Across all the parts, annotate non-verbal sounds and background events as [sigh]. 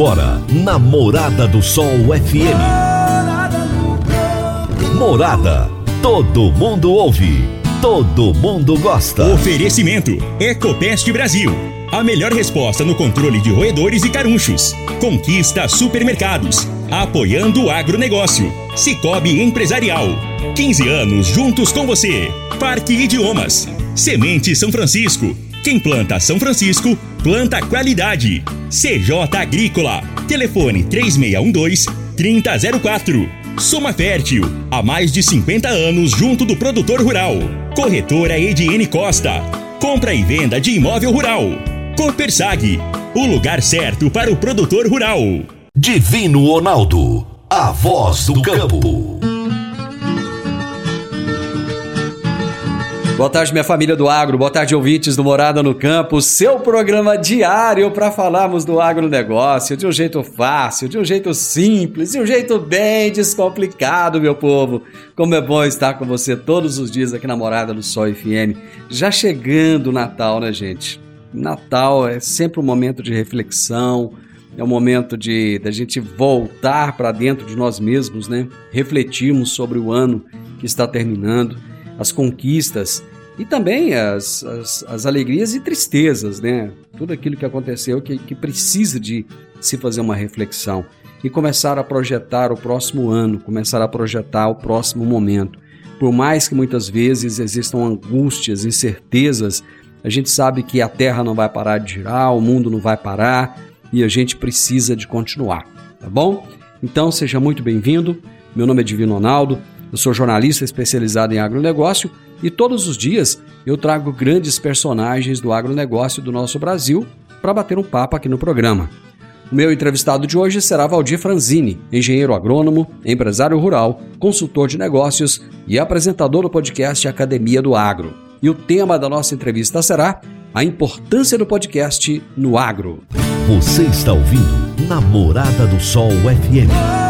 Agora, na Morada do Sol FM. Morada. Todo mundo ouve. Todo mundo gosta. Oferecimento: Ecopest Brasil. A melhor resposta no controle de roedores e carunchos. Conquista supermercados. Apoiando o agronegócio. Cicobi Empresarial. 15 anos juntos com você. Parque Idiomas. Semente São Francisco. Quem planta São Francisco, planta qualidade. CJ Agrícola. Telefone 3612-3004. Soma Fértil. Há mais de 50 anos junto do produtor rural. Corretora Ediene Costa. Compra e venda de imóvel rural. Copersag. O lugar certo para o produtor rural. Divino Ronaldo. A voz do campo. Boa tarde, minha família do agro. Boa tarde, ouvintes do Morada no Campo. Seu programa diário para falarmos do agronegócio de um jeito fácil, de um jeito simples, de um jeito bem descomplicado, meu povo. Como é bom estar com você todos os dias aqui na Morada do Sol FM. Já chegando o Natal, né, gente? Natal é sempre um momento de reflexão, é um momento de da gente voltar para dentro de nós mesmos, né? Refletirmos sobre o ano que está terminando, as conquistas e também as, as, as, alegrias e tristezas, né? Tudo aquilo que aconteceu que, que precisa de se fazer uma reflexão e começar a projetar o próximo ano, começar a projetar o próximo momento. Por mais que muitas vezes existam angústias, incertezas, a gente sabe que a Terra não vai parar de girar, o mundo não vai parar e a gente precisa de continuar, tá bom? Então seja muito bem-vindo. Meu nome é Divino Ronaldo, eu sou jornalista especializado em agronegócio e todos os dias eu trago grandes personagens do agronegócio do nosso Brasil para bater um papo aqui no programa. O meu entrevistado de hoje será Valdir Franzini, engenheiro agrônomo, empresário rural, consultor de negócios e apresentador do podcast Academia do Agro. E o tema da nossa entrevista será a importância do podcast no agro. Você está ouvindo Namorada do Sol FM.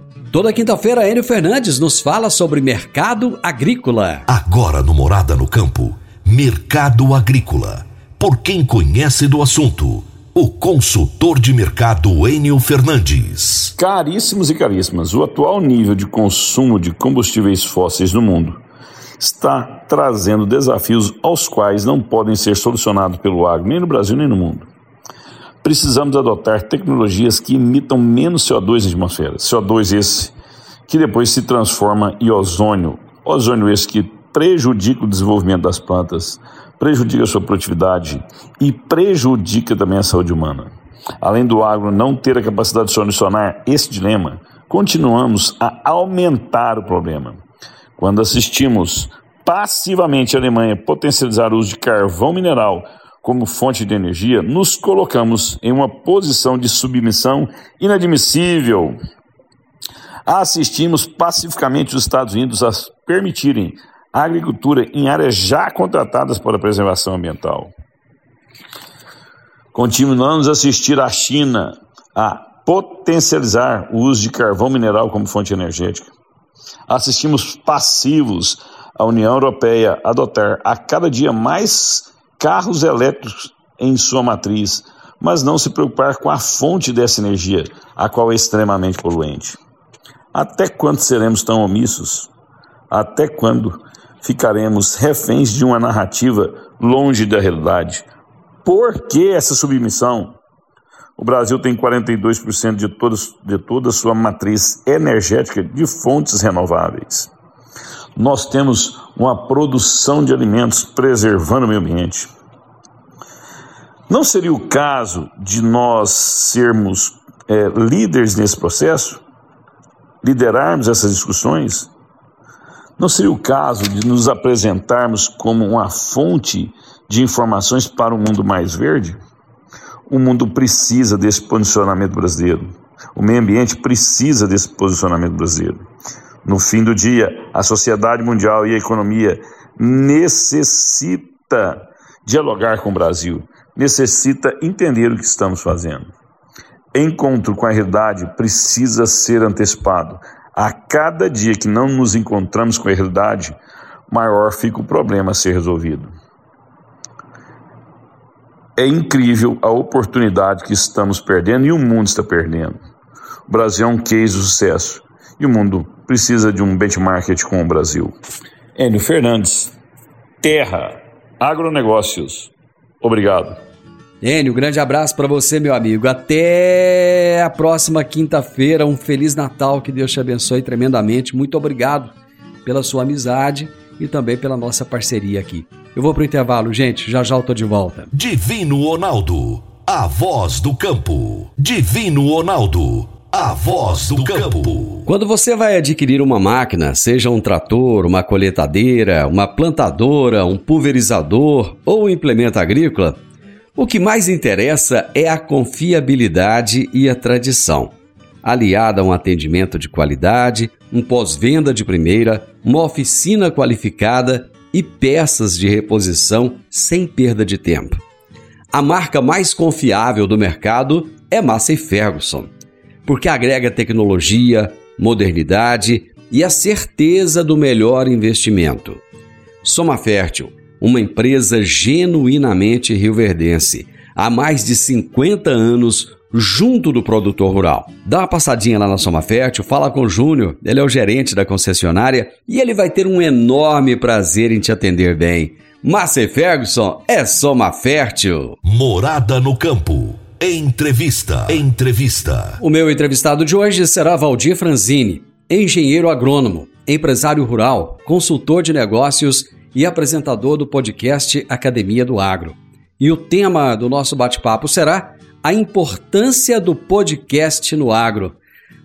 Toda quinta-feira, Enio Fernandes nos fala sobre mercado agrícola. Agora no Morada no Campo, Mercado Agrícola. Por quem conhece do assunto, o consultor de mercado Enio Fernandes. Caríssimos e caríssimas, o atual nível de consumo de combustíveis fósseis no mundo está trazendo desafios aos quais não podem ser solucionados pelo agro, nem no Brasil nem no mundo precisamos adotar tecnologias que emitam menos CO2 na atmosfera. CO2 esse que depois se transforma em ozônio. Ozônio esse que prejudica o desenvolvimento das plantas, prejudica a sua produtividade e prejudica também a saúde humana. Além do agro não ter a capacidade de solucionar esse dilema, continuamos a aumentar o problema. Quando assistimos passivamente a Alemanha potencializar o uso de carvão mineral como fonte de energia, nos colocamos em uma posição de submissão inadmissível. Assistimos pacificamente os Estados Unidos a permitirem a agricultura em áreas já contratadas para a preservação ambiental. Continuamos a assistir a China a potencializar o uso de carvão mineral como fonte energética. Assistimos passivos a União Europeia adotar a cada dia mais carros elétricos em sua matriz, mas não se preocupar com a fonte dessa energia, a qual é extremamente poluente. Até quando seremos tão omissos? Até quando ficaremos reféns de uma narrativa longe da realidade? Por que essa submissão? O Brasil tem 42% de, todos, de toda a sua matriz energética de fontes renováveis nós temos uma produção de alimentos preservando o meio ambiente. Não seria o caso de nós sermos é, líderes nesse processo? Liderarmos essas discussões? Não seria o caso de nos apresentarmos como uma fonte de informações para um mundo mais verde? O mundo precisa desse posicionamento brasileiro. O meio ambiente precisa desse posicionamento brasileiro. No fim do dia, a sociedade mundial e a economia necessita dialogar com o Brasil, necessita entender o que estamos fazendo. Encontro com a realidade precisa ser antecipado. A cada dia que não nos encontramos com a realidade, maior fica o problema a ser resolvido. É incrível a oportunidade que estamos perdendo e o mundo está perdendo. O Brasil é um case de sucesso e o mundo precisa de um benchmark com o Brasil. Enio Fernandes, Terra, Agronegócios. Obrigado. Enio, grande abraço para você, meu amigo. Até a próxima quinta-feira. Um feliz Natal, que Deus te abençoe tremendamente. Muito obrigado pela sua amizade e também pela nossa parceria aqui. Eu vou pro intervalo, gente. Já já eu tô de volta. Divino Ronaldo, a voz do campo. Divino Ronaldo, a voz do campo. Quando você vai adquirir uma máquina, seja um trator, uma coletadeira, uma plantadora, um pulverizador ou um implemento agrícola, o que mais interessa é a confiabilidade e a tradição. Aliada a um atendimento de qualidade, um pós-venda de primeira, uma oficina qualificada e peças de reposição sem perda de tempo. A marca mais confiável do mercado é Massey Ferguson, porque agrega tecnologia, modernidade e a certeza do melhor investimento. Soma Fértil uma empresa genuinamente rioverdense, há mais de 50 anos junto do produtor rural. Dá uma passadinha lá na Soma Fértil, fala com o Júnior, ele é o gerente da concessionária e ele vai ter um enorme prazer em te atender bem. Márcia Ferguson é Soma Fértil. Morada no campo. Entrevista. Entrevista. O meu entrevistado de hoje será Valdir Franzini, engenheiro agrônomo, empresário rural, consultor de negócios e apresentador do podcast Academia do Agro. E o tema do nosso bate-papo será a importância do podcast no agro.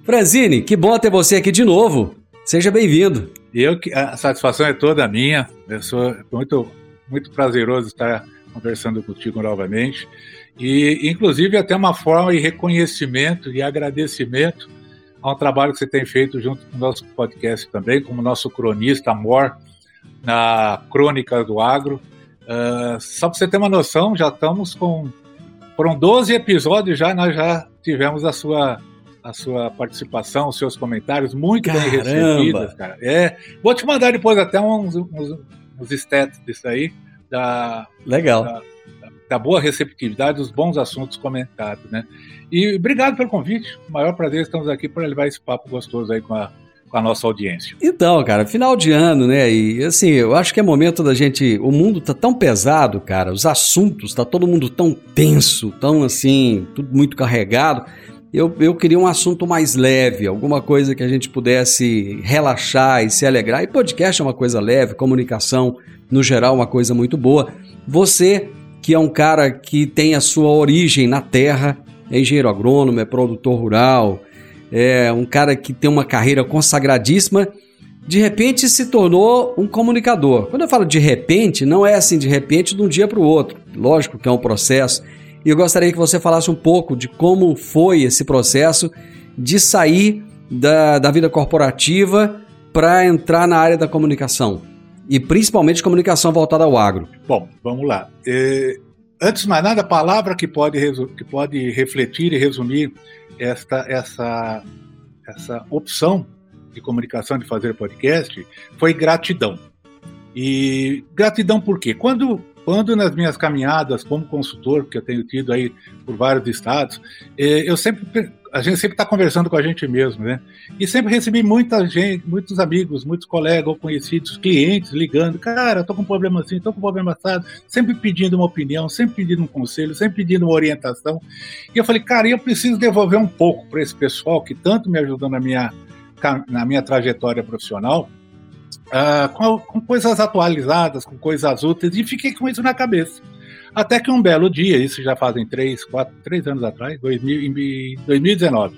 Franzini, que bom ter você aqui de novo. Seja bem-vindo. Eu a satisfação é toda minha. Eu sou muito muito prazeroso estar conversando contigo novamente e inclusive até uma forma de reconhecimento e agradecimento ao trabalho que você tem feito junto com o nosso podcast também, como nosso cronista Amor na Crônica do Agro. Uh, só para você ter uma noção, já estamos com. Foram 12 episódios já, nós já tivemos a sua, a sua participação, os seus comentários muito Caramba. bem recebidos, cara. É, vou te mandar depois até uns, uns, uns disso aí. Da, Legal. Da, da boa receptividade, dos bons assuntos comentados, né? E obrigado pelo convite. O maior prazer estamos aqui para levar esse papo gostoso aí com a com a nossa audiência. Então, cara, final de ano, né? E assim, eu acho que é momento da gente. O mundo tá tão pesado, cara, os assuntos, tá todo mundo tão tenso, tão assim, tudo muito carregado. Eu, eu queria um assunto mais leve, alguma coisa que a gente pudesse relaxar e se alegrar. E podcast é uma coisa leve, comunicação, no geral, uma coisa muito boa. Você, que é um cara que tem a sua origem na terra, é engenheiro agrônomo, é produtor rural, é um cara que tem uma carreira consagradíssima, de repente se tornou um comunicador. Quando eu falo de repente, não é assim de repente de um dia para o outro. Lógico que é um processo. E eu gostaria que você falasse um pouco de como foi esse processo de sair da, da vida corporativa para entrar na área da comunicação. E principalmente comunicação voltada ao agro. Bom, vamos lá. É, antes de mais nada, a palavra que pode, que pode refletir e resumir esta, essa, essa opção de comunicação de fazer podcast foi gratidão. E gratidão por quê? Quando, quando nas minhas caminhadas como consultor, que eu tenho tido aí por vários estados, eh, eu sempre a gente sempre está conversando com a gente mesmo, né? E sempre recebi muita gente, muitos amigos, muitos colegas ou conhecidos, clientes ligando, cara, tô com um problema assim, tô com um problema assado, sempre pedindo uma opinião, sempre pedindo um conselho, sempre pedindo uma orientação. E eu falei, cara, eu preciso devolver um pouco para esse pessoal que tanto me ajudou na minha, na minha trajetória profissional, uh, com, com coisas atualizadas, com coisas úteis, e fiquei com isso na cabeça. Até que um belo dia, isso já fazem três, quatro, três anos atrás, 2000, 2019,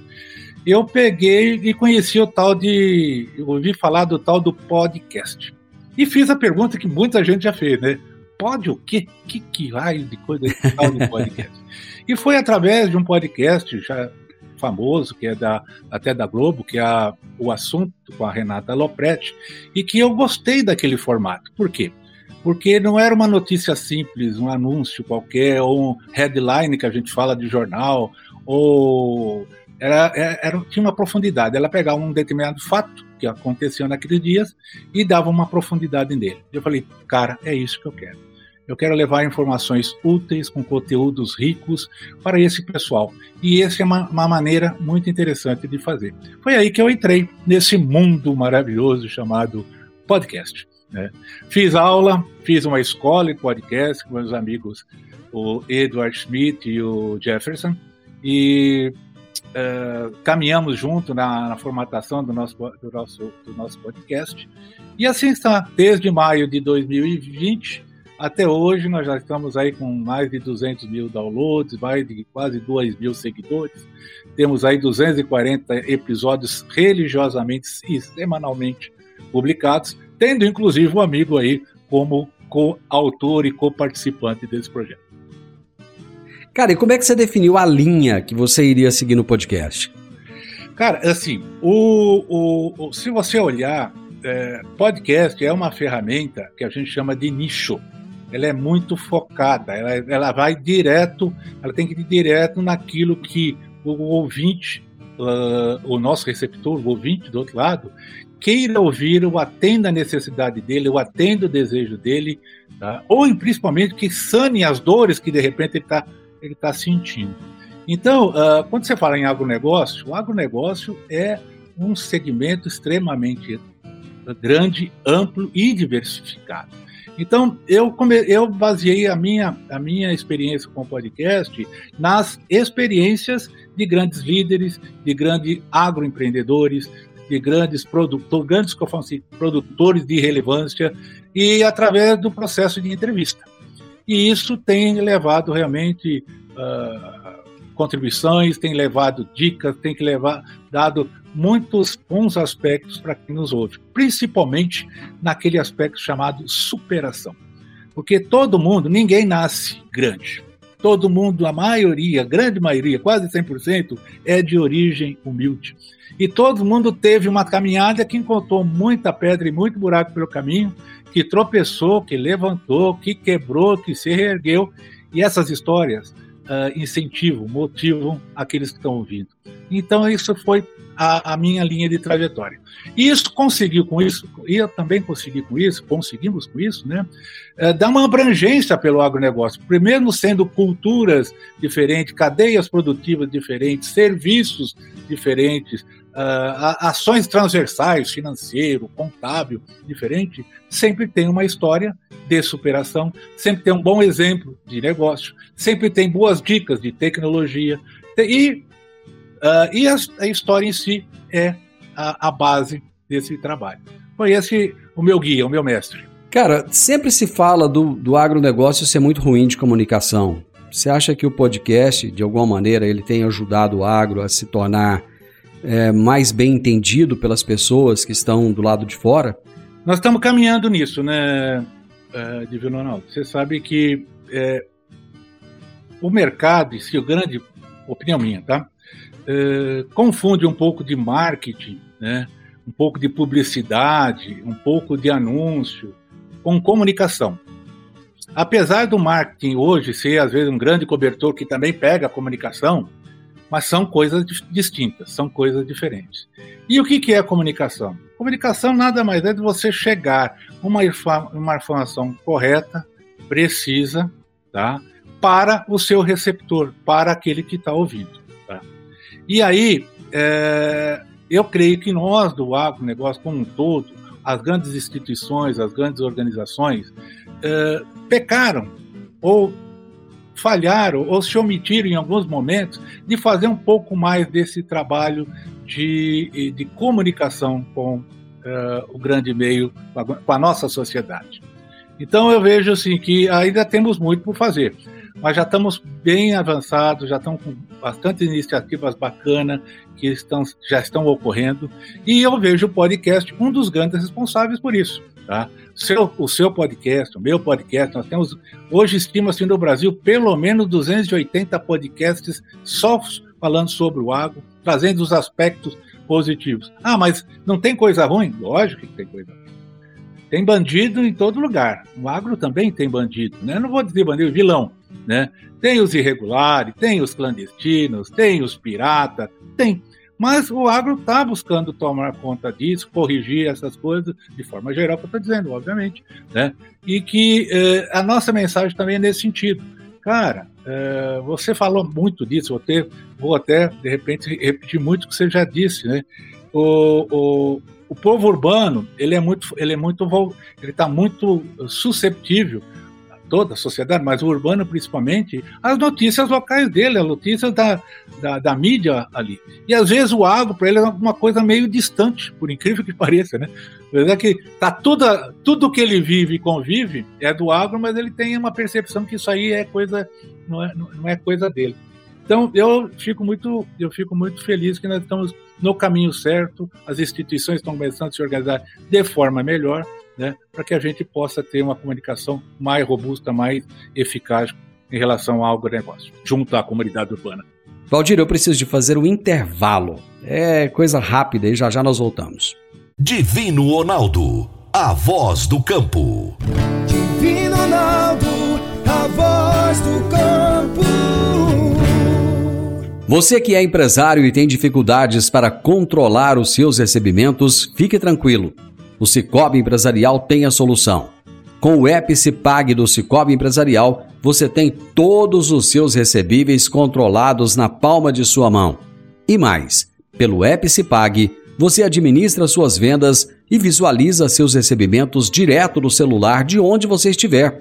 eu peguei e conheci o tal de. Ouvi falar do tal do podcast. E fiz a pergunta que muita gente já fez, né? pode o quê? Que, que raio de coisa é tal de [laughs] podcast? e foi através de um podcast já famoso, que é da, até da Globo, que é a, o assunto com a Renata Lopretti, e que eu gostei daquele formato. Por quê? Porque não era uma notícia simples, um anúncio qualquer, ou um headline que a gente fala de jornal, ou era, é, era, tinha uma profundidade. Ela pegava um determinado fato que aconteceu naqueles dias e dava uma profundidade nele. Eu falei, cara, é isso que eu quero. Eu quero levar informações úteis, com conteúdos ricos para esse pessoal. E essa é uma, uma, maneira muito interessante de fazer. Foi aí que eu entrei nesse mundo maravilhoso chamado podcast. Né? Fiz aula, fiz uma escola de podcast com meus amigos, o Edward Schmidt e o Jefferson, e uh, caminhamos junto na, na, formatação do nosso, do, nosso, do nosso podcast. E assim está, desde maio de 2020 até hoje nós já estamos aí com mais de 200 mil downloads, mais de quase 2 mil seguidores. Temos aí 240 episódios religiosamente e semanalmente publicados, tendo inclusive um amigo aí como coautor e co-participante desse projeto. Cara, e como é que você definiu a linha que você iria seguir no podcast? Cara, assim, o, o, o se você olhar, é, podcast é uma ferramenta que a gente chama de nicho ela é muito focada, ela, ela vai direto, ela tem que ir direto naquilo que o ouvinte, uh, o nosso receptor, o ouvinte do outro lado, queira ouvir, ou atenda a necessidade dele, ou atenda o desejo dele, tá? ou principalmente que sane as dores que de repente ele está ele tá sentindo. Então, uh, quando você fala em agronegócio, o agronegócio é um segmento extremamente grande, amplo e diversificado. Então, eu, eu baseei a minha, a minha experiência com o podcast nas experiências de grandes líderes, de grandes agroempreendedores, de grandes, grandes assim, produtores de relevância e através do processo de entrevista. E isso tem levado realmente uh, contribuições, tem levado dicas, tem que levar dado muitos bons aspectos para quem nos ouve, principalmente naquele aspecto chamado superação. Porque todo mundo, ninguém nasce grande. Todo mundo, a maioria, a grande maioria, quase 100%, é de origem humilde. E todo mundo teve uma caminhada que encontrou muita pedra e muito buraco pelo caminho, que tropeçou, que levantou, que quebrou, que se reergueu. E essas histórias uh, incentivam, motivam aqueles que estão ouvindo. Então, isso foi a, a, minha linha de trajetória. E isso conseguiu com isso, e eu também consegui com isso, conseguimos com isso, né? É, dar uma abrangência pelo agronegócio. Primeiro, sendo culturas diferentes, cadeias produtivas diferentes, serviços diferentes, uh, ações transversais, financeiro, contábil, diferente, sempre tem uma história de superação, sempre tem um bom exemplo de negócio, sempre tem boas dicas de tecnologia e, uh, e a, a, história em si é a, a base desse trabalho. Foi esse o meu guia, o meu mestre. Cara, sempre se fala do, do agronegócio ser muito ruim de comunicação. Você acha que o podcast, de alguma maneira, ele tem ajudado o agro a se tornar é, mais bem entendido pelas pessoas que estão do lado de fora? Nós estamos caminhando nisso, né, uh, Divino Ronaldo? Você sabe que é, o mercado, e se o grande opinião minha, tá? É, confunde um pouco de marketing, né? um pouco de publicidade, um pouco de anúncio com comunicação. Apesar do marketing hoje ser, às vezes, um grande cobertor que também pega a comunicação, mas são coisas distintas, são coisas diferentes. E o que é comunicação? Comunicação nada mais é de você chegar uma, uma informação correta, precisa, tá? para o seu receptor, para aquele que está ouvindo. Tá? E aí, é, eu creio que nós do agronegócio como um todo, as grandes instituições, as grandes organizações, é, pecaram ou falharam ou se omitiram em alguns momentos de fazer um pouco mais desse trabalho de, de comunicação com uh, o grande meio, com a nossa sociedade. Então eu vejo assim que ainda temos muito por fazer. mas já estamos bem avançados, já estamos com bastante iniciativas bacanas que estão, já estão ocorrendo, e eu vejo o podcast um dos grandes responsáveis por isso. Tá? Seu, o seu podcast, o meu podcast, nós temos, hoje estima-se no Brasil pelo menos 280 podcasts só falando sobre o agro, trazendo os aspectos positivos. Ah, mas não tem coisa ruim? Lógico que tem coisa ruim. Tem bandido em todo lugar. No agro também tem bandido, né? Não vou dizer bandido, vilão, né? Tem os irregulares, tem os clandestinos, tem os piratas, tem. Mas o agro está buscando tomar conta disso, corrigir essas coisas, de forma geral, que eu estou dizendo, obviamente. Né? E que eh, a nossa mensagem também é nesse sentido. Cara, eh, você falou muito disso, vou, ter, vou até, de repente, repetir muito o que você já disse. Né? O, o, o povo urbano, ele é muito, ele é muito, ele está muito susceptível toda a sociedade, mas o urbano principalmente, as notícias locais dele, as notícias da, da, da mídia ali. E às vezes o agro para ele é uma coisa meio distante, por incrível que [laughs] pareça, né? É que tá tudo, tudo que ele vive e convive é do agro, mas ele tem uma percepção que isso aí é coisa, não é, não é coisa dele. Então eu fico muito, eu fico muito feliz que nós estamos no caminho certo, as instituições estão começando a se organizar de forma melhor né, para que a gente possa ter uma comunicação mais robusta, mais eficaz em relação ao agronegócio, junto à comunidade urbana. Valdir, eu preciso de fazer um intervalo. É coisa rápida e já já nós voltamos. Divino Ronaldo, a voz do campo. Divino Ronaldo, a voz do campo. Você que é empresário e tem dificuldades para controlar os seus recebimentos, fique tranquilo o Cicobi Empresarial tem a solução. Com o Epicipag do Cicobi Empresarial, você tem todos os seus recebíveis controlados na palma de sua mão. E mais, pelo Epicipag, você administra suas vendas e visualiza seus recebimentos direto no celular de onde você estiver.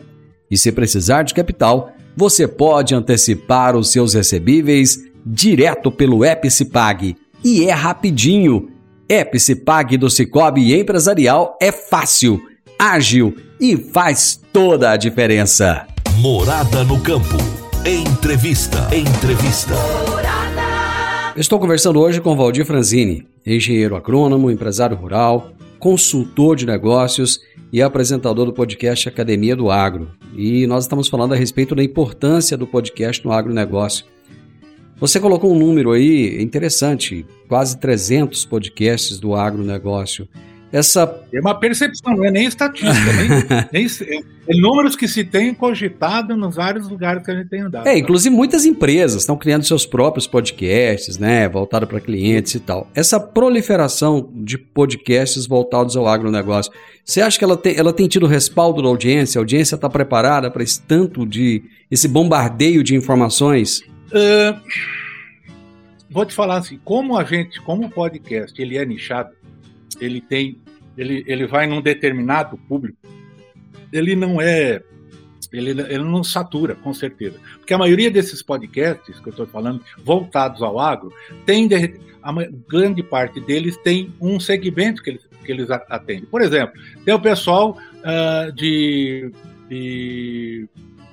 E se precisar de capital, você pode antecipar os seus recebíveis direto pelo Epicipag. E é rapidinho Epicipag do Cicobi Empresarial é fácil, ágil e faz toda a diferença. Morada no campo. Entrevista. Entrevista. Estou conversando hoje com Valdir Franzini, engenheiro agrônomo, empresário rural, consultor de negócios e apresentador do podcast Academia do Agro. E nós estamos falando a respeito da importância do podcast no agronegócio. Você colocou um número aí interessante, quase 300 podcasts do agronegócio. Essa... É uma percepção, não é nem estatística, nem, [laughs] nem é números que se tem cogitado nos vários lugares que a gente tem andado. É, inclusive muitas empresas estão criando seus próprios podcasts, né, voltado para clientes e tal. Essa proliferação de podcasts voltados ao agronegócio, você acha que ela tem, ela tem tido respaldo da audiência? A audiência está preparada para esse tanto de, esse bombardeio de informações? Uh, vou te falar assim, como a gente, como o podcast, ele é nichado, ele tem, ele, ele vai num determinado público, ele não é, ele, ele não satura, com certeza. Porque a maioria desses podcasts que eu estou falando, voltados ao agro, tem, a grande parte deles tem um segmento que eles, que eles atendem. Por exemplo, tem o pessoal uh, de, de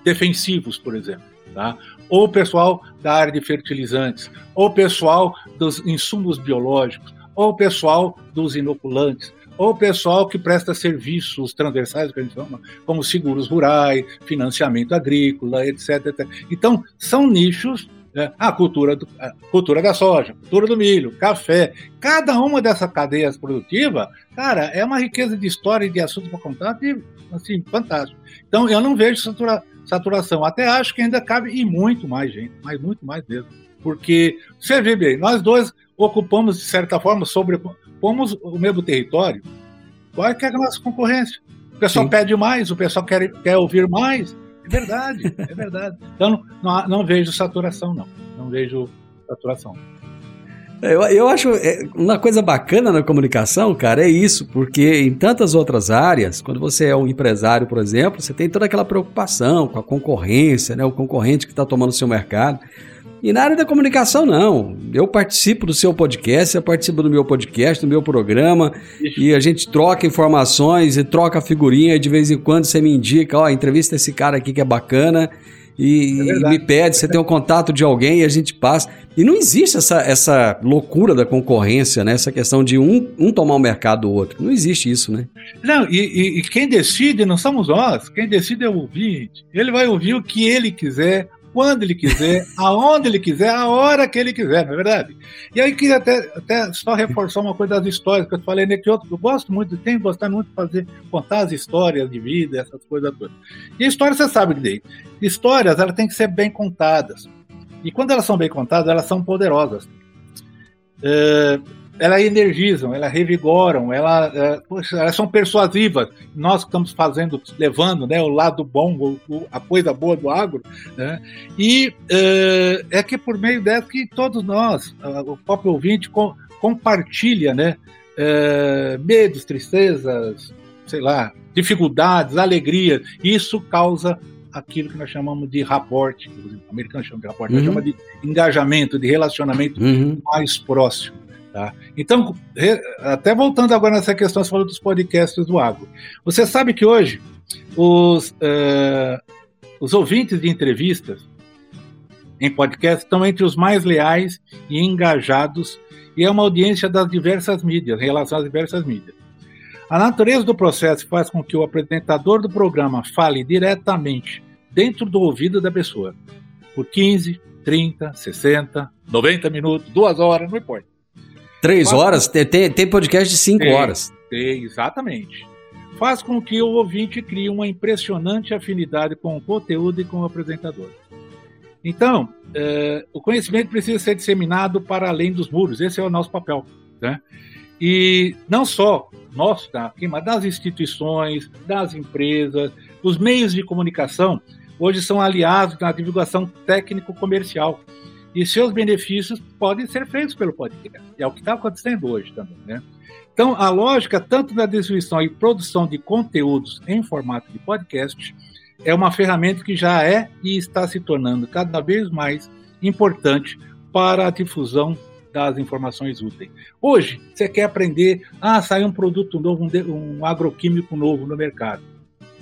defensivos, por exemplo. Tá? Ou o pessoal da área de fertilizantes, ou o pessoal dos insumos biológicos, ou o pessoal dos inoculantes, ou o pessoal que presta serviços transversais, que a gente chama, como seguros rurais, financiamento agrícola, etc. etc. Então, são nichos né? a cultura, do, a cultura da soja, cultura do milho, café. Cada uma dessas cadeias produtivas, cara, é uma riqueza de história e de assuntos para contar, assim, fantástico. Então, eu não vejo satura, saturação. Até acho que ainda cabe e muito mais gente, mas muito mais mesmo. Porque, você vê bem, nós dois ocupamos, de certa forma, sobrepomos o mesmo território. Qual é, que é a nossa concorrência? O pessoal Sim. pede mais, o pessoal quer, quer ouvir mais. É verdade, é verdade. Então, não, não vejo saturação, não. Não vejo saturação. Eu, eu acho é, uma coisa bacana na comunicação, cara, é isso, porque em tantas outras áreas, quando você é um empresário, por exemplo, você tem toda aquela preocupação com a concorrência, né, o concorrente que está tomando o seu mercado. E na área da comunicação, não. Eu participo do seu podcast, eu participo do meu podcast, do meu programa, e a gente troca informações e troca figurinha, e de vez em quando você me indica, ó, entrevista esse cara aqui que é bacana. E, É e me pede, você tem o contato de alguém e a gente passa. E não existe essa, essa loucura da concorrência, né? Essa questão de um, um tomar o mercado do outro. Não existe isso, né? Não, e, e- e quem decide não somos nós, quem decide é o ouvinte. Ele vai ouvir o que ele quiser, quando ele quiser, [laughs] aonde ele quiser, a hora que ele quiser, não é verdade? E aí queria até, até só reforçar uma coisa das histórias que eu falei, né? Que eu, eu gosto muito, tenho gostado muito de fazer, contar as histórias de vida, essas coisas todas. E a história, você sabe daí. Histórias, elas têm que ser bem contadas. E quando elas são bem contadas, elas são poderosas. É, elas energizam, elas revigoram, elas, é, poxa, elas são persuasivas. Nós que estamos fazendo, levando né, o lado bom, o- o- a coisa boa do agro. Né? E é, é que por meio dela que todos nós, o próprio ouvinte, com- compartilha né, é, medos, tristezas, sei lá, dificuldades, alegrias. Isso causa aquilo que nós chamamos de raporte, o americano chama de raporte, nós Uhum. chama de engajamento, de relacionamento Uhum. mais próximo. Tá? Então, até voltando agora nessa questão, você falou dos podcasts do agro. Você sabe que hoje os, eh, os ouvintes de entrevistas em podcast estão entre os mais leais e engajados, e é uma audiência das diversas mídias, em relação às diversas mídias. A natureza do processo faz com que o apresentador do programa fale diretamente dentro do ouvido da pessoa, por 15, 30, 60, 90 minutos, duas horas, não importa. Três Quatro. horas? Tem, tem, tem podcast de cinco Tem. horas. É, Exatamente. Faz com que o ouvinte crie uma impressionante afinidade com o conteúdo e com o apresentador. Então, eh, o conhecimento precisa ser disseminado para além dos muros. Esse é o nosso papel. Né? E não só nosso daqui, mas das instituições, das empresas, os meios de comunicação, hoje são aliados na divulgação técnico-comercial. E seus benefícios podem ser feitos pelo podcast. É o que está acontecendo hoje também. Né? Então, a lógica tanto da distribuição e produção de conteúdos em formato de podcast é uma ferramenta que já é e está se tornando cada vez mais importante para a difusão das informações úteis. Hoje, você quer aprender, ah, saiu um produto novo, um, um agroquímico novo no mercado.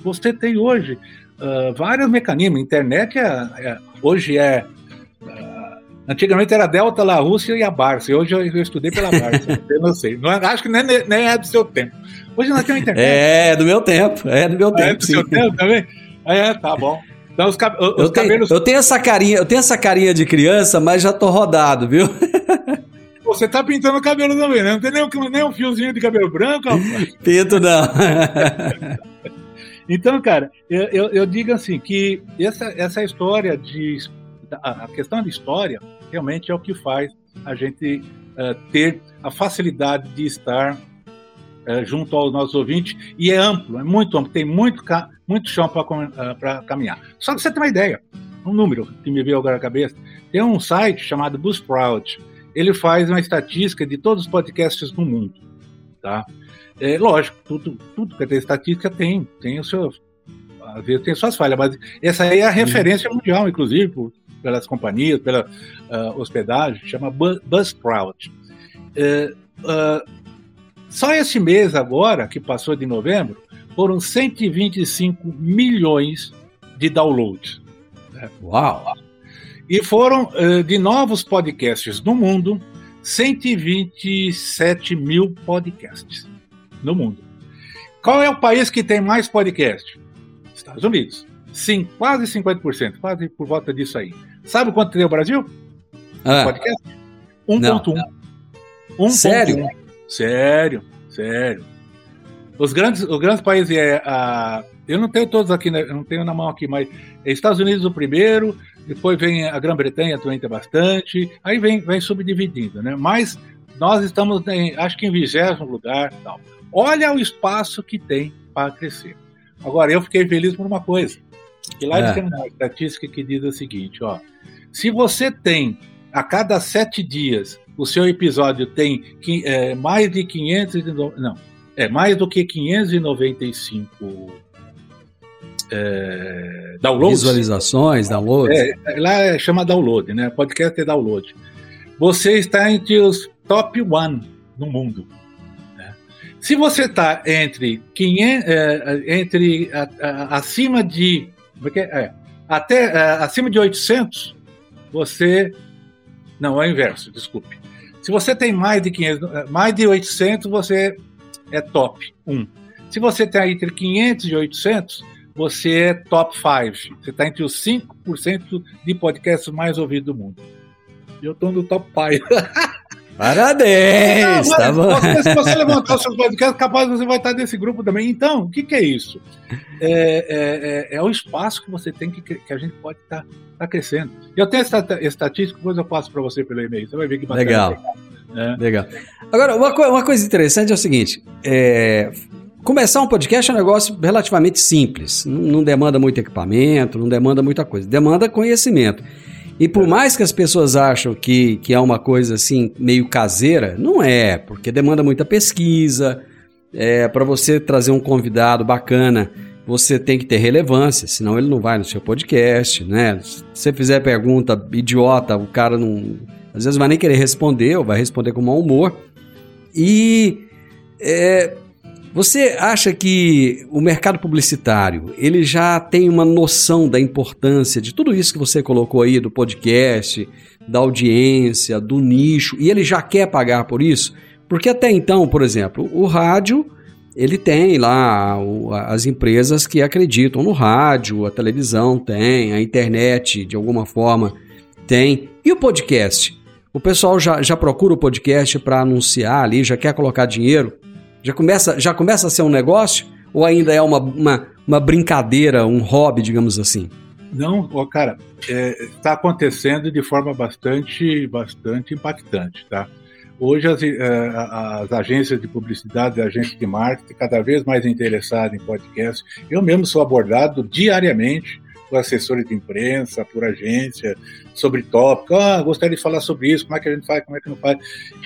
Você tem hoje ah, vários mecanismos. Internet é, é- hoje é ah, Antigamente era Delta, La Rússia e a Barça. Hoje eu, eu estudei pela [laughs] Barça. eu não sei. Não é- acho que nem, nem é do seu tempo. Hoje nós temos internet. É, do meu tempo. É do meu Ah, é tempo, do sim. seu tempo também? É, tá bom. Então os, cab- os Eu tenho, cabelos. eu tenho essa carinha, eu tenho essa carinha de criança, mas já tô rodado, viu? Você tá pintando o cabelo também, né? Não tem nem, um- nem um fiozinho de cabelo branco. [laughs] Pinto não. [laughs] Então, cara, eu, eu, eu digo assim que essa, essa história de. A questão de história realmente é o que faz a gente eh, ter a facilidade de estar eh, junto aos nossos ouvintes e é amplo, é muito amplo, tem muito, muito chão para caminhar. Só que você tem uma ideia, um número que me veio agora à cabeça. Tem um site chamado Buzzsprout. Ele faz uma estatística de todos os podcasts no mundo. Tá? É, lógico, tudo, tudo que tem estatística tem, tem os seus. Às vezes tem suas falhas, mas essa aí é a referência mundial, inclusive, por- pelas companhias, pela ah, hospedagem, chama Bu- Buzzsprout. É, ah, só esse mês agora, que passou de novembro, foram 125 milhões de downloads. Uau! E foram, eh, de novos podcasts no mundo, 127 mil podcasts no mundo. Qual é o país que tem mais podcast? Estados Unidos. Sim, quase 50%, quase por volta disso aí. Sabe quanto tem o Brasil? Ah, Podcast? 1.1. 1.1. Sério? Sério, sério. Os grandes, os grandes países é a. Eu não tenho todos aqui, né? eu não tenho na mão aqui, mas é Estados Unidos o primeiro, depois vem a Grã-Bretanha também tem bastante, aí vem, vem subdividindo, né? Mas nós estamos, em, acho que em vigésimo lugar tal. Olha o espaço que tem para crescer. Agora, eu fiquei feliz por uma coisa. Que lá É. eles têm uma estatística que diz o seguinte, ó. Se você tem, a cada sete dias, o seu episódio tem é, mais de 500 e no- não, é mais do que 595 é, downloads. visualizações, downloads. É, lá é- chama download, né? Podcast é download. Você está entre os top one no mundo. né? Se você está entre 500, é, entre a- a- acima de como é é? É, Até uh, acima de 800, você. Não, é o inverso, desculpe. Se você tem mais de 500, eh, mais de 800, você é top 1. Se você tem entre 500 e 800, você é top 5. Você está entre os 5% de podcasts mais ouvidos do mundo. E eu estou no top 5. [laughs] Parabéns! Não, tá bom. Se você levantar os seus podcasts, capaz você vai estar nesse grupo também. Então, o que, que é isso? É, é, é, é, o espaço que você tem que, que a gente pode estar tá, tá crescendo. Eu tenho essa estatística, depois eu passo para você pelo e-mail. Você vai ver que bacana. Legal. É. Legal. Agora, uma, uma coisa interessante é o seguinte: é, começar um podcast é um negócio relativamente simples. Não, não demanda muito equipamento, não demanda muita coisa. Demanda conhecimento. E por mais que as pessoas acham que, que é uma coisa assim meio caseira, não é, porque demanda muita pesquisa. É, para você trazer um convidado bacana, você tem que ter relevância, senão ele não vai no seu podcast, né? Se você fizer pergunta idiota, o cara não, às vezes vai nem querer responder ou vai responder com mau humor. E é, você acha que o mercado publicitário ele já tem uma noção da importância de tudo isso que você colocou aí do podcast, da audiência, do nicho, e ele já quer pagar por isso? Porque até então, por exemplo, o rádio ele tem lá as empresas que acreditam no rádio, a televisão tem, a internet de alguma forma tem. E o podcast? O pessoal já, já procura o podcast para anunciar ali, já quer colocar dinheiro? Já começa, já começa a ser um negócio? Ou ainda é uma, uma, uma brincadeira, um hobby, digamos assim? Não, cara, está é, tá acontecendo de forma bastante, bastante impactante, tá? Hoje as, é, as agências de publicidade, as agências de marketing, cada vez mais interessadas em podcast. Eu mesmo sou abordado diariamente por assessores de imprensa, por agência, sobre tópico. Ah, gostaria de falar sobre isso, como é que a gente faz, como é que não faz.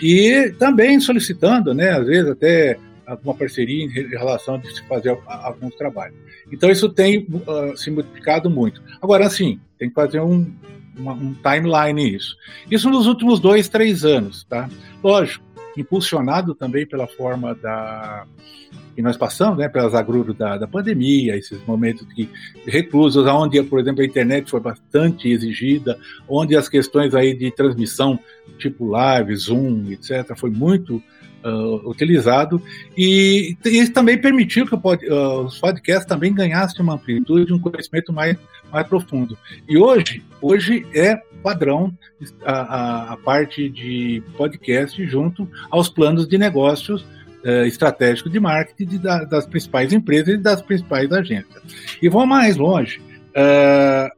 E também solicitando, né, às vezes até alguma parceria em relação a se fazer alguns trabalhos. Então isso tem uh, se multiplicado muito. Agora, assim, tem que fazer um, uma, um timeline nisso. Isso nos últimos dois, três anos, tá? Lógico, impulsionado também pela forma da que nós passamos, né, pelas agruras da, da pandemia, esses momentos de reclusos, onde, por exemplo, a internet foi bastante exigida, onde as questões aí de transmissão, tipo live, Zoom, etc., foi muito uh, utilizado e isso também permitiu que pod, uh, os podcasts também ganhassem uma amplitude, um conhecimento mais, mais profundo. E hoje, hoje é padrão a, a, a parte de podcast junto aos planos de negócios uh, estratégicos de marketing de, da, das principais empresas e das principais agências. E vou mais longe. Uh,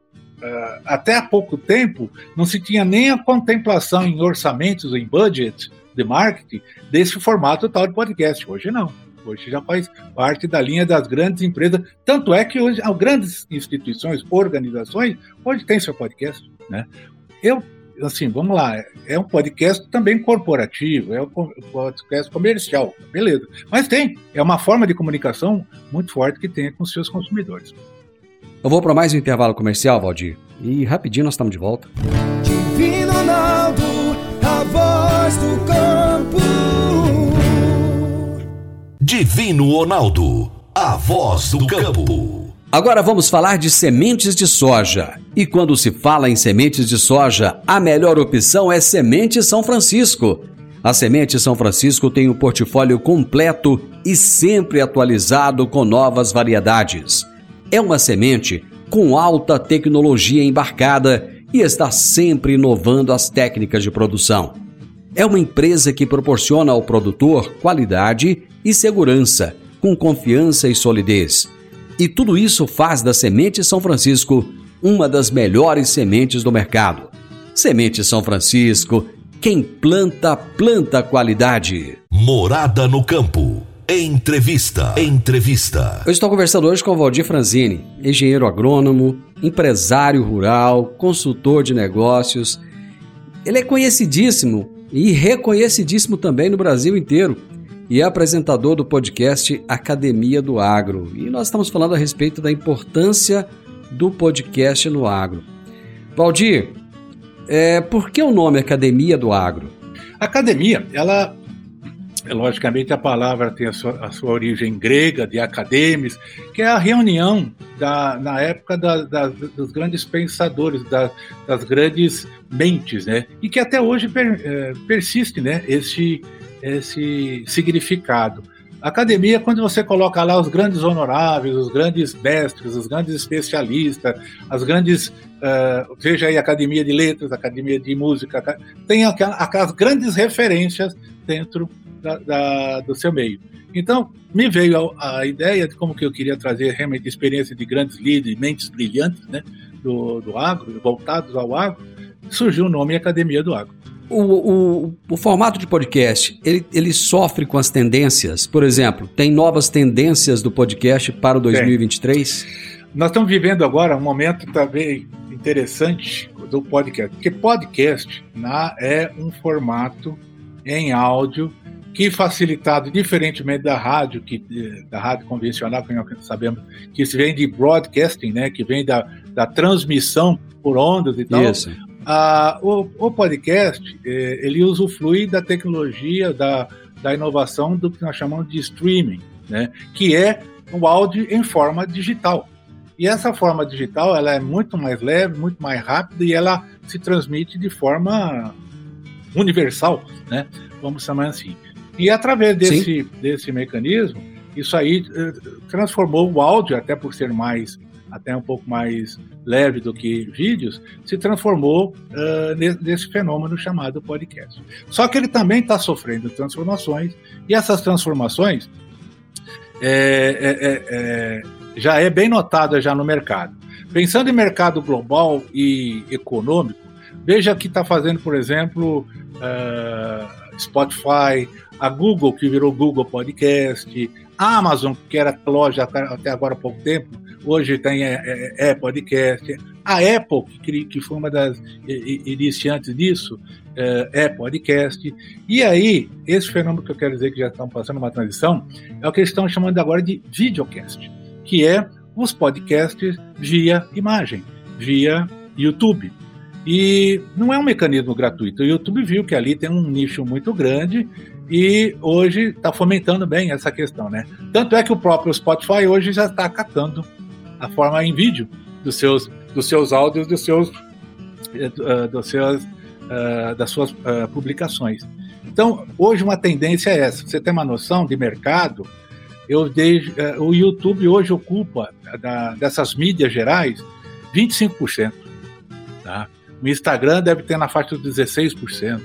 uh, até há pouco tempo não se tinha nem a contemplação em orçamentos, em budget de marketing, desse formato tal de podcast. Hoje não. Hoje já faz parte da linha das grandes empresas. Tanto é que hoje as grandes instituições, organizações, hoje tem seu podcast. Né? Eu, assim, vamos lá, é um podcast também corporativo, é um podcast comercial, beleza. Mas tem, é uma forma de comunicação muito forte que tem com os seus consumidores. Eu vou para mais um intervalo comercial, Valdir. E rapidinho nós estamos de volta. Divino Ronaldo, a voz do campo. Divino Ronaldo, a voz do campo. Agora vamos falar de sementes de soja. E quando se fala em sementes de soja, a melhor opção é Semente São Francisco. A Semente São Francisco tem um portfólio completo e sempre atualizado com novas variedades. É uma semente com alta tecnologia embarcada e está sempre inovando as técnicas de produção. É uma empresa que proporciona ao produtor qualidade e segurança, com confiança e solidez. E tudo isso faz da Semente São Francisco uma das melhores sementes do mercado. Semente São Francisco, quem planta, planta qualidade. Morada no campo. Entrevista. Entrevista. Eu estou conversando hoje com o Valdir Franzini, engenheiro agrônomo, empresário rural, consultor de negócios. Ele é conhecidíssimo e reconhecidíssimo também no Brasil inteiro e é apresentador do podcast Academia do Agro. E nós estamos falando a respeito da importância do podcast no agro. Valdir, é, por que o nome Academia do Agro? A academia, ela logicamente a palavra tem a sua, a sua, origem grega, de academes, que é a reunião da, na época da, da, dos grandes pensadores, das grandes mentes, né? E que até hoje per, é, persiste, né? Esse, esse significado. Academia, quando você coloca lá os grandes honoráveis, os grandes mestres, os grandes especialistas, as grandes. Uh, veja aí, Academia de Letras, Academia de Música, tem aquelas grandes referências dentro da, da, do seu meio. Então, me veio a, a, ideia de como que eu queria trazer realmente experiência de grandes líderes, mentes brilhantes né, do, do agro, voltados ao agro, surgiu o nome Academia do Agro. O, o, o, formato de podcast, ele, ele sofre com as tendências? Por exemplo, tem novas tendências do podcast para o 2023? Tem. Nós estamos vivendo agora um momento também interessante do podcast, porque podcast na, é um formato em áudio que facilitado, diferentemente da rádio, que, da rádio convencional, que nós sabemos que isso vem de broadcasting, né, que vem da, da transmissão por ondas e tal. Isso. Ah, o, o, podcast, eh, ele usufrui da tecnologia, da, da inovação do que nós chamamos de streaming, né, que é o áudio em forma digital. E essa forma digital ela é muito mais leve, muito mais rápida e ela se transmite de forma universal, né? Vamos chamar assim. E através desse, desse mecanismo, isso aí eh, transformou o áudio, até por ser mais até um pouco mais leve do que vídeos, se transformou uh, nesse fenômeno chamado podcast. Só que ele também está sofrendo transformações, e essas transformações é, é, é, já é bem notada já no mercado. Pensando em mercado global e econômico, veja que está fazendo, por exemplo, uh, Spotify, a Google, que virou Google Podcast, a Amazon, que era loja até agora há pouco tempo, hoje tem é, é, é podcast. A Apple, que, que foi uma das iniciantes disso, é, é, podcast. E aí, esse fenômeno que eu quero dizer que já estão passando uma transição, é o que eles estão chamando agora de videocast, que é os podcasts via imagem, via YouTube. E não é um mecanismo gratuito. O YouTube viu que ali tem um nicho muito grande e hoje está fomentando bem essa questão, né? Tanto é que o próprio Spotify hoje já está acatando a forma em vídeo dos seus, dos seus áudios, dos seus, uh, dos seus, uh, das suas publicações. Então, hoje uma tendência é essa. Você tem uma noção de mercado? Eu dei, o YouTube hoje ocupa dessas mídias gerais 25%. Tá? O Instagram deve ter na faixa dos 16%.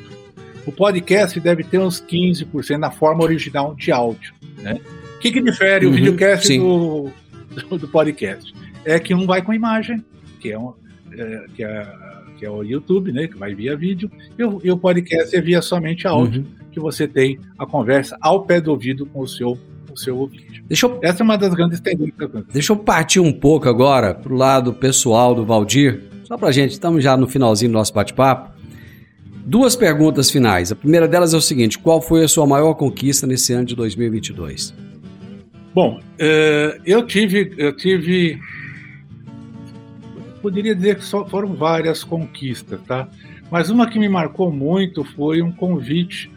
O podcast deve ter uns 15% na forma original de áudio. Né? O que, que difere uhum, o videocast do, do, do, podcast? É que um vai com imagem, que é, um, é, que é, que é o YouTube, né, que vai via vídeo, e o, e o podcast é via somente áudio, uhum. que você tem a conversa ao pé do ouvido com o seu o seu ouvinte. Deixa eu, Essa é uma das grandes tendências. Deixa eu partir um pouco agora para o lado pessoal do Valdir, só para gente, estamos já no finalzinho do nosso bate-papo. Duas perguntas finais. A primeira delas é o seguinte: qual foi a sua maior conquista nesse ano de 2022? Bom, é, eu tive, eu tive, poderia dizer que só foram várias conquistas, tá? Mas uma que me marcou muito foi um convite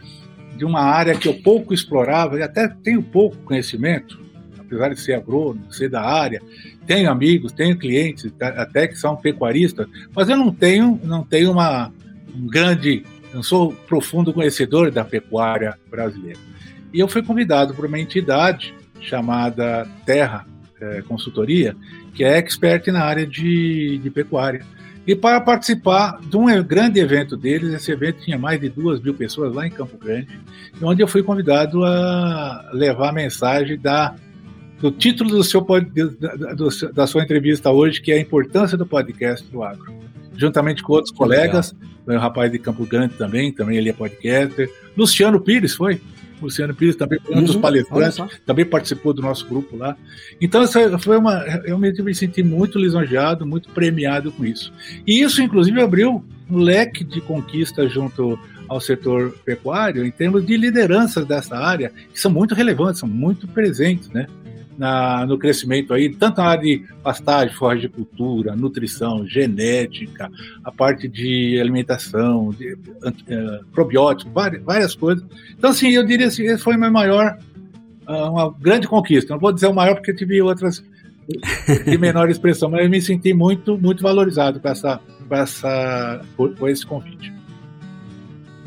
de uma área que eu pouco explorava e até tenho pouco conhecimento, apesar de ser agrônomo, ser da área, tenho amigos, tenho clientes até que são pecuaristas, mas eu não tenho, não tenho uma um grande, eu sou profundo conhecedor da pecuária brasileira. E eu fui convidado por uma entidade chamada Terra é, Consultoria, que é expert na área de, de pecuária. E para participar de um grande evento deles, esse evento tinha mais de duas mil pessoas lá em Campo Grande, onde eu fui convidado a levar a mensagem da, do título do seu, da, da sua entrevista hoje, que é a importância do podcast do agro. Juntamente com outros colegas, um rapaz de Campo Grande também, também ele é podcaster. Luciano Pires foi. Luciano Pires também foi um dos uhum, palestrantes, também participou do nosso grupo lá. Então, essa foi uma. Realmente eu me senti muito lisonjeado, muito premiado com isso. E isso, inclusive, abriu um leque de conquistas junto ao setor pecuário em termos de lideranças dessa área, que são muito relevantes, são muito presentes, né? Na, no crescimento aí, tanto na área de pastagem, forra de cultura, nutrição, genética, a parte de alimentação, de, uh, probiótico, várias, várias coisas. Então, assim, eu diria assim, esse foi a minha maior, uh, uma grande conquista. Não vou dizer o maior porque tive outras de menor expressão, mas eu me senti muito, muito valorizado com essa, com essa, com esse convite.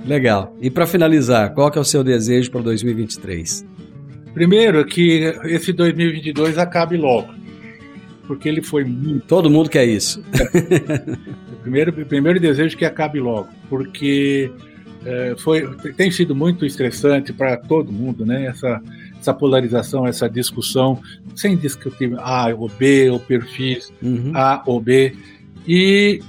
Legal. E para finalizar, qual que é o seu desejo para 2023? Primeiro, que esse 2022 acabe logo, porque ele foi muito. Todo mundo quer isso. primeiro, primeiro desejo que acabe logo, porque é, foi, tem sido muito estressante para todo mundo, né? Essa, essa polarização, essa discussão, sem discutir A ou B, ou perfis uhum. A ou B. E,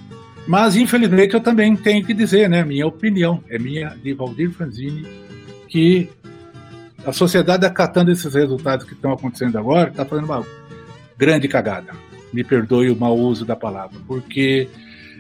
mas, infelizmente, eu também tenho que dizer, né? Minha opinião, é minha, de Valdir Franzini, que a sociedade acatando esses resultados que estão acontecendo agora, está fazendo uma grande cagada. Me perdoe o mau uso da palavra, porque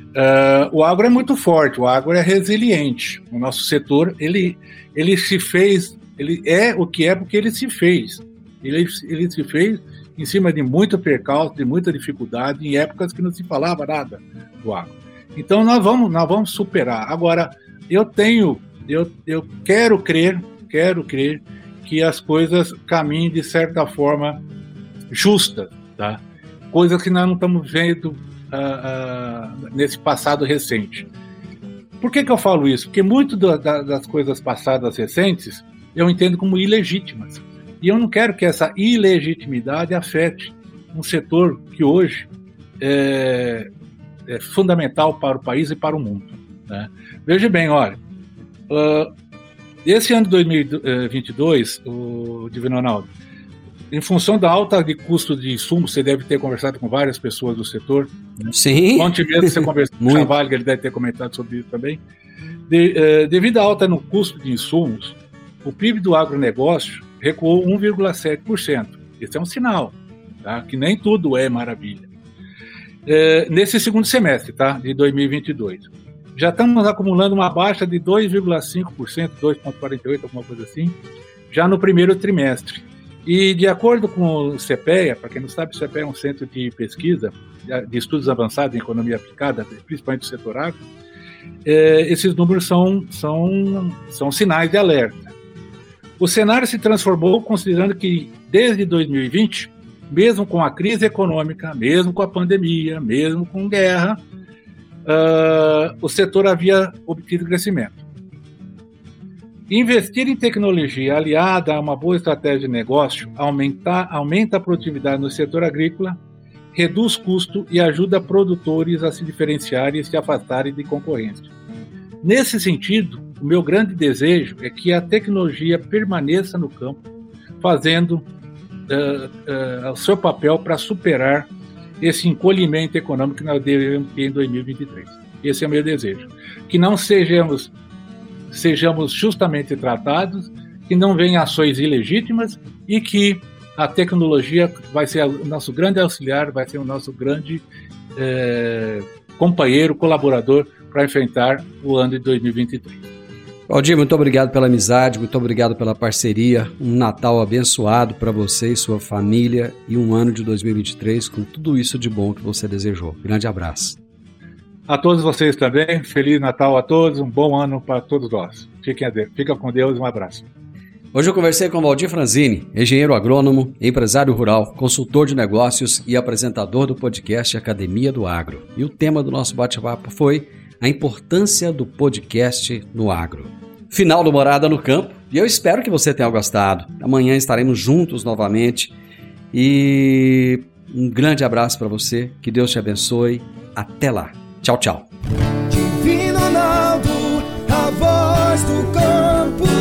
uh, o agro é muito forte, o agro é resiliente. O nosso setor, ele, ele se fez, ele é o que é porque ele se fez. Ele, ele se fez em cima de muito percalço, de muita dificuldade, em épocas que não se falava nada do agro. Então nós vamos, nós vamos superar. Agora, eu tenho, eu, eu quero crer, quero crer que as coisas caminhem de certa forma justa, tá? Coisas que nós não estamos vendo uh, uh, nesse passado recente. Por que, que eu falo isso? Porque muito da, da, das coisas passadas recentes eu entendo como ilegítimas. E eu não quero que essa ilegitimidade afete um setor que hoje é, é fundamental para o país e para o mundo. Né? Veja bem, olha, uh, esse ano de 2022, o Divino Ronaldo, em função da alta de custo de insumos, você deve ter conversado com várias pessoas do setor. Né? Sim. Ontem mesmo você [laughs] conversou com o Chavalho, ele deve ter comentado sobre isso também. De, eh, devido à alta no custo de insumos, o PIB do agronegócio recuou 1,7%. Esse é um sinal, tá? que nem tudo é maravilha. Eh, nesse segundo semestre tá? de 2022 já estamos acumulando uma baixa de 2,5%, 2,48%, alguma coisa assim, já no primeiro trimestre. E de acordo com o CPEA, para quem não sabe, o CPEA é um centro de pesquisa, de estudos avançados em economia aplicada, principalmente do setor agro, é, esses números são, são, são sinais de alerta. O cenário se transformou considerando que desde 2020, mesmo com a crise econômica, mesmo com a pandemia, mesmo com guerra, uh, o setor havia obtido crescimento. Investir em tecnologia aliada a uma boa estratégia de negócio aumenta, aumenta a produtividade no setor agrícola, reduz custo e ajuda produtores a se diferenciarem e se afastarem de concorrência. Nesse sentido, o meu grande desejo é que a tecnologia permaneça no campo, fazendo uh, uh, o seu papel para superar esse encolhimento econômico que nós devemos ter em 2023. Esse é o meu desejo. Que não sejamos, sejamos justamente tratados, que não venham ações ilegítimas e que a tecnologia vai ser o nosso grande auxiliar, vai ser o nosso grande é, companheiro, colaborador para enfrentar o ano de 2023. Valdir, muito obrigado pela amizade, muito obrigado pela parceria. Um Natal abençoado para você e sua família e um ano de 2023 com tudo isso de bom que você desejou. Grande abraço. A todos vocês também, Feliz Natal a todos, um bom ano para todos nós. Fiquem a Deus, fica com Deus, um abraço. Hoje eu conversei com Valdir Franzini, engenheiro agrônomo, empresário rural, consultor de negócios e apresentador do podcast Academia do Agro. E o tema do nosso bate-papo foi a importância do podcast no agro. Final do Morada no Campo e eu espero que você tenha gostado. Amanhã estaremos juntos novamente e um grande abraço para você, que Deus te abençoe. Até lá. Tchau, tchau. Divino Ronaldo, a voz do campo.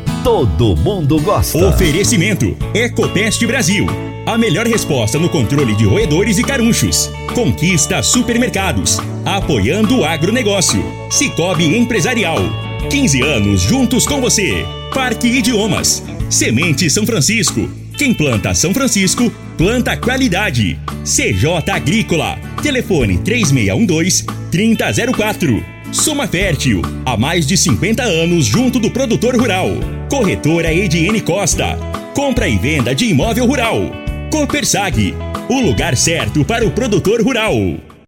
Todo mundo gosta. Oferecimento: Ecopest Brasil A melhor resposta no controle de roedores e carunchos. Conquista supermercados. Apoiando o agronegócio. Cicobi Empresarial. 15 anos juntos com você. Parque Idiomas. Semente São Francisco. Quem planta São Francisco, planta qualidade. CJ Agrícola. Telefone 3612-3004. Soma Fértil. Há mais de 50 anos junto do produtor rural. Corretora Ediene Costa. Compra e venda de imóvel rural. Copersag. O lugar certo para o produtor rural.